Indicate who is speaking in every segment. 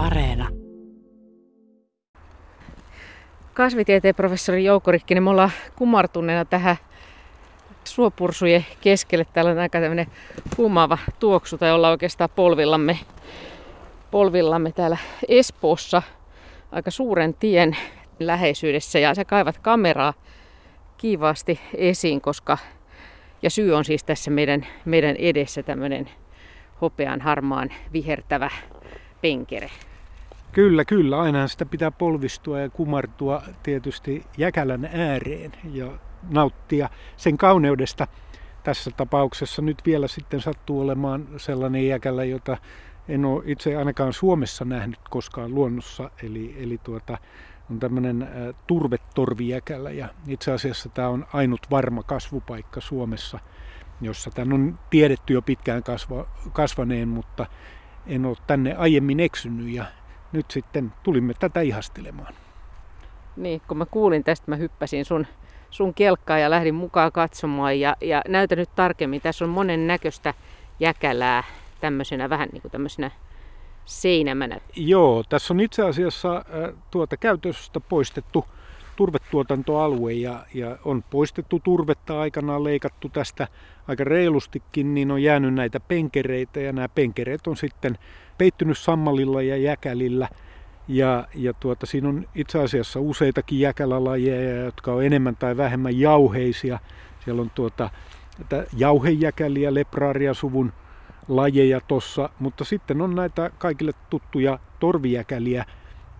Speaker 1: Areena.
Speaker 2: Kasvitieteen professori Jouko Rikkinen, me ollaan kumartuneena tähän suopursujen keskelle. Täällä on aika tämmöinen huumaava tuoksu, tai ollaan oikeastaan polvillamme, polvillamme täällä Espoossa aika suuren tien läheisyydessä. Ja sä kaivat kameraa kiivaasti esiin, koska ja syy on siis tässä meidän, meidän edessä tämmöinen hopean harmaan vihertävä penkere.
Speaker 3: Kyllä, kyllä. Aina sitä pitää polvistua ja kumartua tietysti jäkälän ääreen ja nauttia sen kauneudesta. Tässä tapauksessa nyt vielä sitten sattuu olemaan sellainen jäkälä, jota en ole itse ainakaan Suomessa nähnyt koskaan luonnossa. Eli, eli tuota, on tämmöinen turvetorvijäkälä ja itse asiassa tämä on ainut varma kasvupaikka Suomessa, jossa tämän on tiedetty jo pitkään kasva, kasvaneen, mutta en ole tänne aiemmin eksynyt ja nyt sitten tulimme tätä ihastelemaan.
Speaker 2: Niin, kun mä kuulin tästä, mä hyppäsin sun, sun kelkkaa ja lähdin mukaan katsomaan ja, ja näytä nyt tarkemmin. Tässä on monen näköistä jäkälää tämmöisenä vähän niin kuin tämmöisenä seinämänä.
Speaker 3: Joo, tässä on itse asiassa äh, tuota käytöstä poistettu turvetuotantoalue ja, ja on poistettu turvetta aikanaan leikattu tästä aika reilustikin, niin on jäänyt näitä penkereitä ja nämä penkereet on sitten peittynyt sammalilla ja jäkälillä. Ja, ja tuota, siinä on itse asiassa useitakin jäkälälajeja, jotka on enemmän tai vähemmän jauheisia. Siellä on tuota, jauhejäkäliä, lepraaria-suvun lajeja tuossa, mutta sitten on näitä kaikille tuttuja torvijäkäliä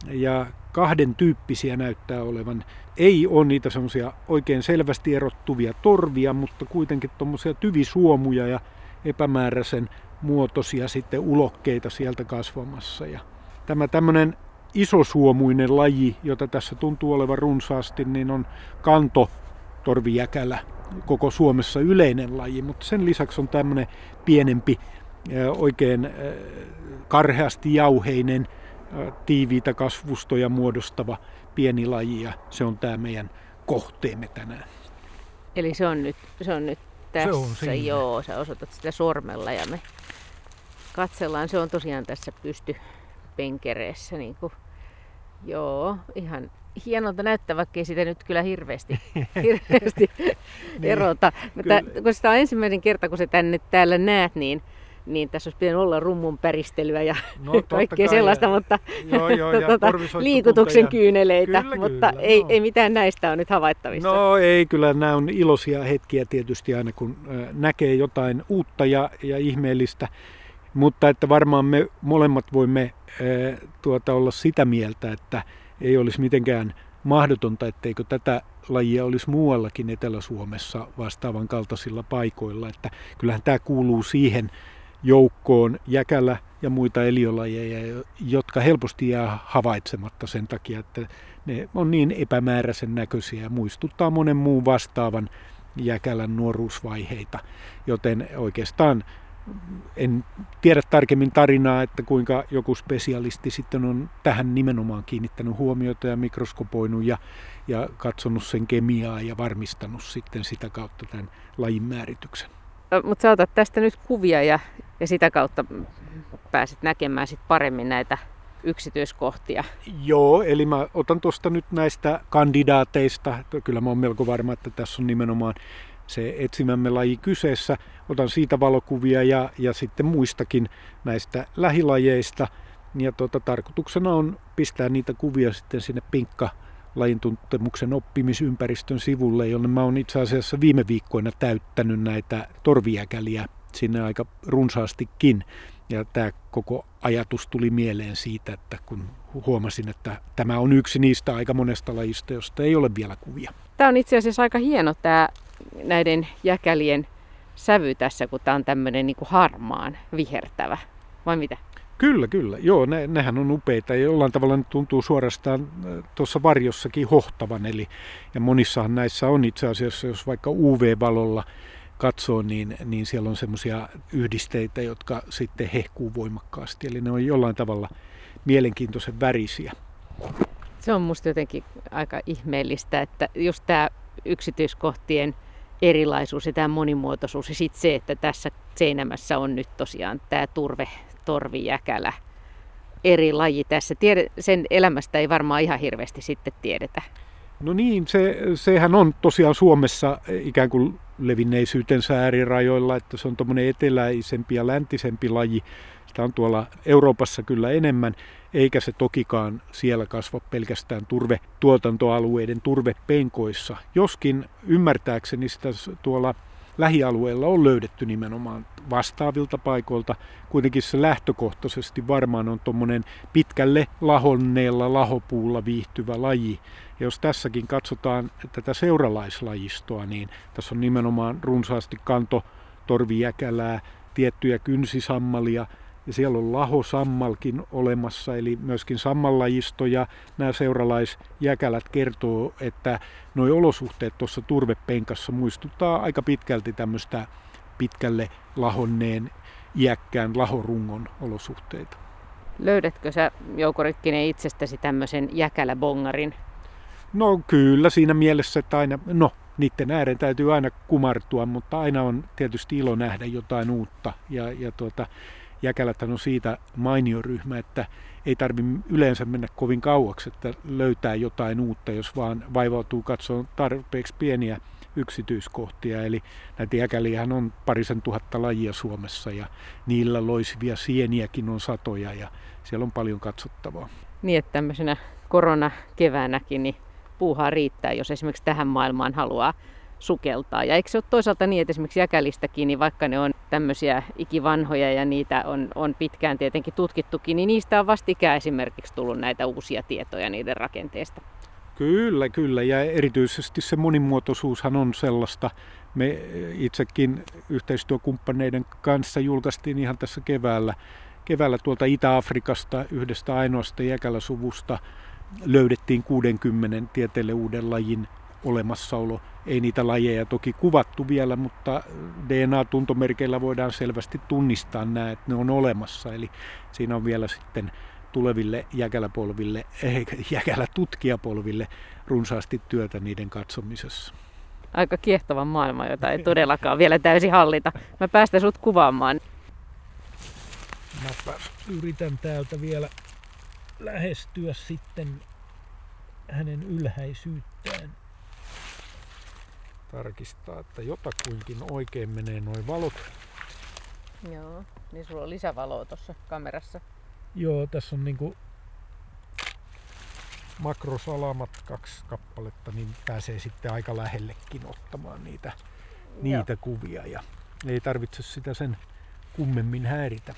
Speaker 3: ja kahden tyyppisiä näyttää olevan. Ei ole niitä semmoisia oikein selvästi erottuvia torvia, mutta kuitenkin tuommoisia tyvisuomuja ja epämääräisen muotoisia sitten ulokkeita sieltä kasvamassa. Ja tämä tämmöinen isosuomuinen laji, jota tässä tuntuu olevan runsaasti, niin on kanto torvijäkälä koko Suomessa yleinen laji, mutta sen lisäksi on tämmöinen pienempi, oikein karheasti jauheinen, tiiviitä kasvustoja muodostava pieni laji ja se on tämä meidän kohteemme tänään.
Speaker 2: Eli se on nyt, se on nyt tässä,
Speaker 3: se on
Speaker 2: joo, sä osoitat sitä sormella ja me katsellaan, se on tosiaan tässä pystypenkereessä, niin kuin, joo, ihan hienolta näyttää, vaikka ei sitä nyt kyllä hirveästi, hirveästi niin, erota. Mutta kun sitä on ensimmäinen kerta, kun se tänne täällä näet, niin niin tässä olisi pitänyt olla rummun päristelyä ja no, kaikkea kai, sellaista, mutta
Speaker 3: joo, joo, ja tuota,
Speaker 2: liikutuksen
Speaker 3: ja...
Speaker 2: kyyneleitä,
Speaker 3: kyllä,
Speaker 2: mutta
Speaker 3: kyllä,
Speaker 2: ei,
Speaker 3: no.
Speaker 2: ei mitään näistä ole nyt havaittavissa.
Speaker 3: No ei, kyllä nämä on iloisia hetkiä tietysti aina kun näkee jotain uutta ja, ja ihmeellistä, mutta että varmaan me molemmat voimme tuota, olla sitä mieltä, että ei olisi mitenkään mahdotonta, etteikö tätä lajia olisi muuallakin Etelä-Suomessa vastaavan kaltaisilla paikoilla. Että kyllähän tämä kuuluu siihen joukkoon jäkälä ja muita eliölajeja, jotka helposti jää havaitsematta sen takia, että ne on niin epämääräisen näköisiä ja muistuttaa monen muun vastaavan jäkälän nuoruusvaiheita. Joten oikeastaan en tiedä tarkemmin tarinaa, että kuinka joku spesialisti sitten on tähän nimenomaan kiinnittänyt huomiota ja mikroskopoinut ja, ja katsonut sen kemiaa ja varmistanut sitten sitä kautta tämän lajin määrityksen.
Speaker 2: Mutta sä otat tästä nyt kuvia ja, ja sitä kautta pääset näkemään sit paremmin näitä yksityiskohtia.
Speaker 3: Joo, eli mä otan tuosta nyt näistä kandidaateista. Kyllä mä oon melko varma, että tässä on nimenomaan se etsimämme laji kyseessä. Otan siitä valokuvia ja, ja sitten muistakin näistä lähilajeista. Ja tuota, tarkoituksena on pistää niitä kuvia sitten sinne pinkka lajintuntemuksen oppimisympäristön sivulle, jonne mä oon itse asiassa viime viikkoina täyttänyt näitä torvijäkäliä sinne aika runsaastikin. Ja tämä koko ajatus tuli mieleen siitä, että kun huomasin, että tämä on yksi niistä aika monesta lajista, josta ei ole vielä kuvia.
Speaker 2: Tämä on itse asiassa aika hieno tämä näiden jäkälien sävy tässä, kun tämä on tämmöinen niin harmaan vihertävä. Vai mitä?
Speaker 3: Kyllä, kyllä. Joo, ne, nehän on upeita ja jollain tavalla ne tuntuu suorastaan tuossa varjossakin hohtavan. Eli, ja monissahan näissä on itse asiassa, jos vaikka UV-valolla katsoo, niin, niin siellä on semmoisia yhdisteitä, jotka sitten hehkuu voimakkaasti. Eli ne on jollain tavalla mielenkiintoisen värisiä.
Speaker 2: Se on musta jotenkin aika ihmeellistä, että just tämä yksityiskohtien erilaisuus ja tämä monimuotoisuus ja sitten se, että tässä seinämässä on nyt tosiaan tämä turve, torvijäkälä eri laji tässä? Tiede, sen elämästä ei varmaan ihan hirveästi sitten tiedetä.
Speaker 3: No niin, se, sehän on tosiaan Suomessa ikään kuin levinneisyytensä äärirajoilla, että se on tuommoinen eteläisempi ja läntisempi laji. Sitä on tuolla Euroopassa kyllä enemmän, eikä se tokikaan siellä kasva pelkästään turvetuotantoalueiden turvepenkoissa. Joskin ymmärtääkseni sitä tuolla lähialueella on löydetty nimenomaan vastaavilta paikoilta. Kuitenkin se lähtökohtaisesti varmaan on tuommoinen pitkälle lahonneella lahopuulla viihtyvä laji. Ja jos tässäkin katsotaan tätä seuralaislajistoa, niin tässä on nimenomaan runsaasti kanto torvijäkälää, tiettyjä kynsisammalia – ja siellä on lahosammalkin olemassa, eli myöskin sammallajisto ja nämä seuralaisjäkälät kertoo, että nuo olosuhteet tuossa turvepenkassa muistuttaa aika pitkälti tämmöistä pitkälle lahonneen iäkkään lahorungon olosuhteita.
Speaker 2: Löydätkö sä Jouko Rikkinen itsestäsi tämmöisen jäkäläbongarin?
Speaker 3: No kyllä siinä mielessä, että aina, no niiden ääreen täytyy aina kumartua, mutta aina on tietysti ilo nähdä jotain uutta. Ja, ja tuota, Jäkälät on siitä mainio ryhmä, että ei tarvi yleensä mennä kovin kauaksi, että löytää jotain uutta, jos vaan vaivautuu katsoa tarpeeksi pieniä yksityiskohtia. Eli näitä jäkäliähän on parisen tuhatta lajia Suomessa ja niillä loisivia sieniäkin on satoja ja siellä on paljon katsottavaa.
Speaker 2: Niin, että tämmöisenä koronakeväänäkin niin puuhaa riittää, jos esimerkiksi tähän maailmaan haluaa sukeltaa. Ja eikö se ole toisaalta niin, että esimerkiksi jäkälistäkin, niin vaikka ne on tämmöisiä ikivanhoja ja niitä on, on pitkään tietenkin tutkittukin, niin niistä on vastikään esimerkiksi tullut näitä uusia tietoja niiden rakenteesta.
Speaker 3: Kyllä, kyllä. Ja erityisesti se monimuotoisuushan on sellaista. Me itsekin yhteistyökumppaneiden kanssa julkaistiin ihan tässä keväällä, keväällä tuolta Itä-Afrikasta yhdestä ainoasta jäkäläsuvusta löydettiin 60 tieteelle uuden lajin olemassaolo. Ei niitä lajeja toki kuvattu vielä, mutta DNA-tuntomerkeillä voidaan selvästi tunnistaa nämä, että ne on olemassa. Eli siinä on vielä sitten tuleville jäkäläpolville, eh, jäkälätutkijapolville runsaasti työtä niiden katsomisessa.
Speaker 2: Aika kiehtova maailma, jota ei todellakaan vielä täysin hallita. Mä päästän sut kuvaamaan.
Speaker 3: Mä yritän täältä vielä lähestyä sitten hänen ylhäisyyttään tarkistaa, että jotakuinkin oikein menee noin valot.
Speaker 2: Joo, niin sulla on lisävaloa tuossa kamerassa.
Speaker 3: Joo, tässä on niinku makrosalamat kaksi kappaletta, niin pääsee sitten aika lähellekin ottamaan niitä, niitä kuvia ja ei tarvitse sitä sen kummemmin häiritä.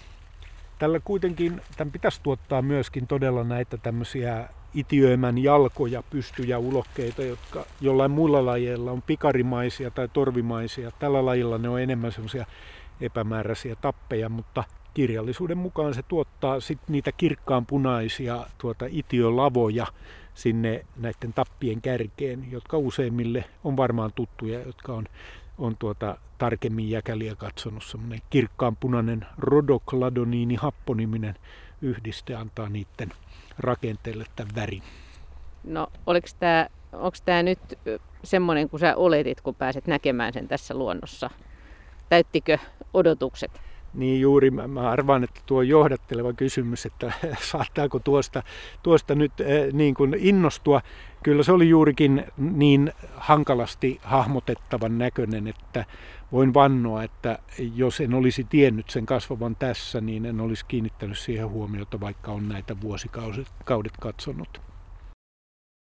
Speaker 3: Tällä kuitenkin, tämän pitäisi tuottaa myöskin todella näitä tämmöisiä itiöimän jalkoja, pystyjä, ulokkeita, jotka jollain muilla lajeilla on pikarimaisia tai torvimaisia. Tällä lajilla ne on enemmän semmoisia epämääräisiä tappeja, mutta kirjallisuuden mukaan se tuottaa sit niitä kirkkaanpunaisia tuota itiölavoja sinne näiden tappien kärkeen, jotka useimmille on varmaan tuttuja, jotka on, on tuota tarkemmin jäkäliä katsonut. Semmoinen kirkkaanpunainen rodokladoniini happoniminen yhdiste antaa niiden rakenteelle tämän värin.
Speaker 2: No oliko tämä, onko tämä nyt semmoinen kuin sä oletit, kun pääset näkemään sen tässä luonnossa? Täyttikö odotukset?
Speaker 3: Niin juuri, mä, mä arvaan, että tuo johdatteleva kysymys, että saattaako tuosta, tuosta nyt äh, niin kuin innostua. Kyllä se oli juurikin niin hankalasti hahmotettavan näköinen, että voin vannoa, että jos en olisi tiennyt sen kasvavan tässä, niin en olisi kiinnittänyt siihen huomiota, vaikka on näitä vuosikaudet katsonut.